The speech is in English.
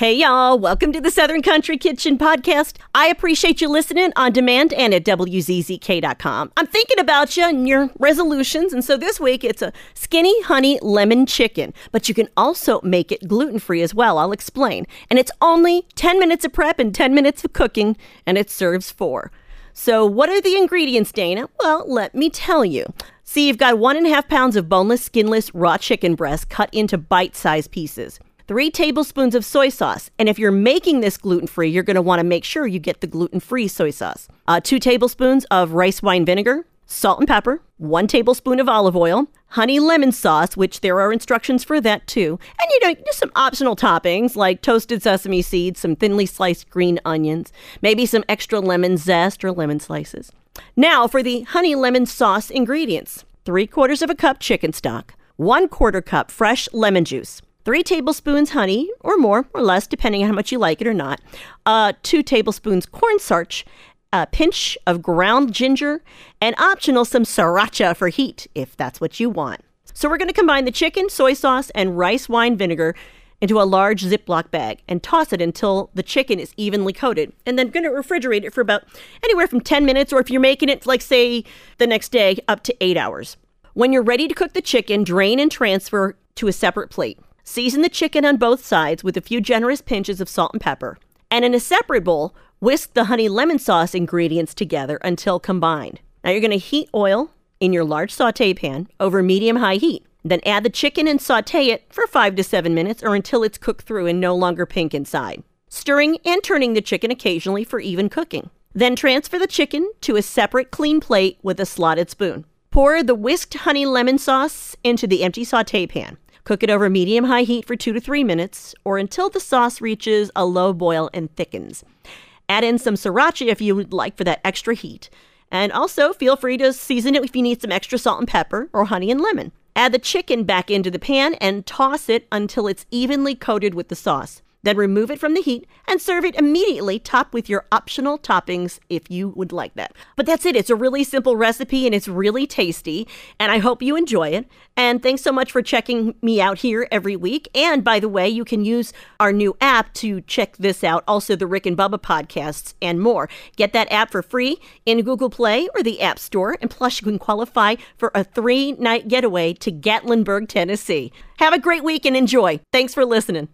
Hey, y'all. Welcome to the Southern Country Kitchen Podcast. I appreciate you listening on demand and at WZZK.com. I'm thinking about you and your resolutions, and so this week it's a skinny honey lemon chicken, but you can also make it gluten free as well. I'll explain. And it's only 10 minutes of prep and 10 minutes of cooking, and it serves four. So, what are the ingredients, Dana? Well, let me tell you. See, you've got one and a half pounds of boneless, skinless, raw chicken breast cut into bite sized pieces three tablespoons of soy sauce. And if you're making this gluten free, you're going to want to make sure you get the gluten free soy sauce. Uh, two tablespoons of rice wine vinegar, salt and pepper, one tablespoon of olive oil, honey lemon sauce, which there are instructions for that too, and you know, just some optional toppings like toasted sesame seeds, some thinly sliced green onions, maybe some extra lemon zest or lemon slices. Now for the honey lemon sauce ingredients three quarters of a cup chicken stock, one quarter cup fresh lemon juice, three tablespoons honey or more or less, depending on how much you like it or not, uh, two tablespoons cornstarch, a pinch of ground ginger, and optional some sriracha for heat if that's what you want. So we're going to combine the chicken, soy sauce, and rice wine vinegar into a large Ziploc bag and toss it until the chicken is evenly coated. And then going to refrigerate it for about anywhere from 10 minutes, or if you're making it like, say, the next day, up to eight hours. When you're ready to cook the chicken, drain and transfer to a separate plate. Season the chicken on both sides with a few generous pinches of salt and pepper. And in a separate bowl, whisk the honey lemon sauce ingredients together until combined. Now you're going to heat oil in your large saute pan over medium high heat. Then add the chicken and saute it for 5 to 7 minutes or until it's cooked through and no longer pink inside. Stirring and turning the chicken occasionally for even cooking. Then transfer the chicken to a separate clean plate with a slotted spoon. Pour the whisked honey lemon sauce into the empty saute pan. Cook it over medium high heat for two to three minutes or until the sauce reaches a low boil and thickens. Add in some sriracha if you would like for that extra heat. And also feel free to season it if you need some extra salt and pepper or honey and lemon. Add the chicken back into the pan and toss it until it's evenly coated with the sauce. Then remove it from the heat and serve it immediately, topped with your optional toppings if you would like that. But that's it. It's a really simple recipe and it's really tasty. And I hope you enjoy it. And thanks so much for checking me out here every week. And by the way, you can use our new app to check this out, also the Rick and Bubba podcasts and more. Get that app for free in Google Play or the App Store. And plus, you can qualify for a three night getaway to Gatlinburg, Tennessee. Have a great week and enjoy. Thanks for listening.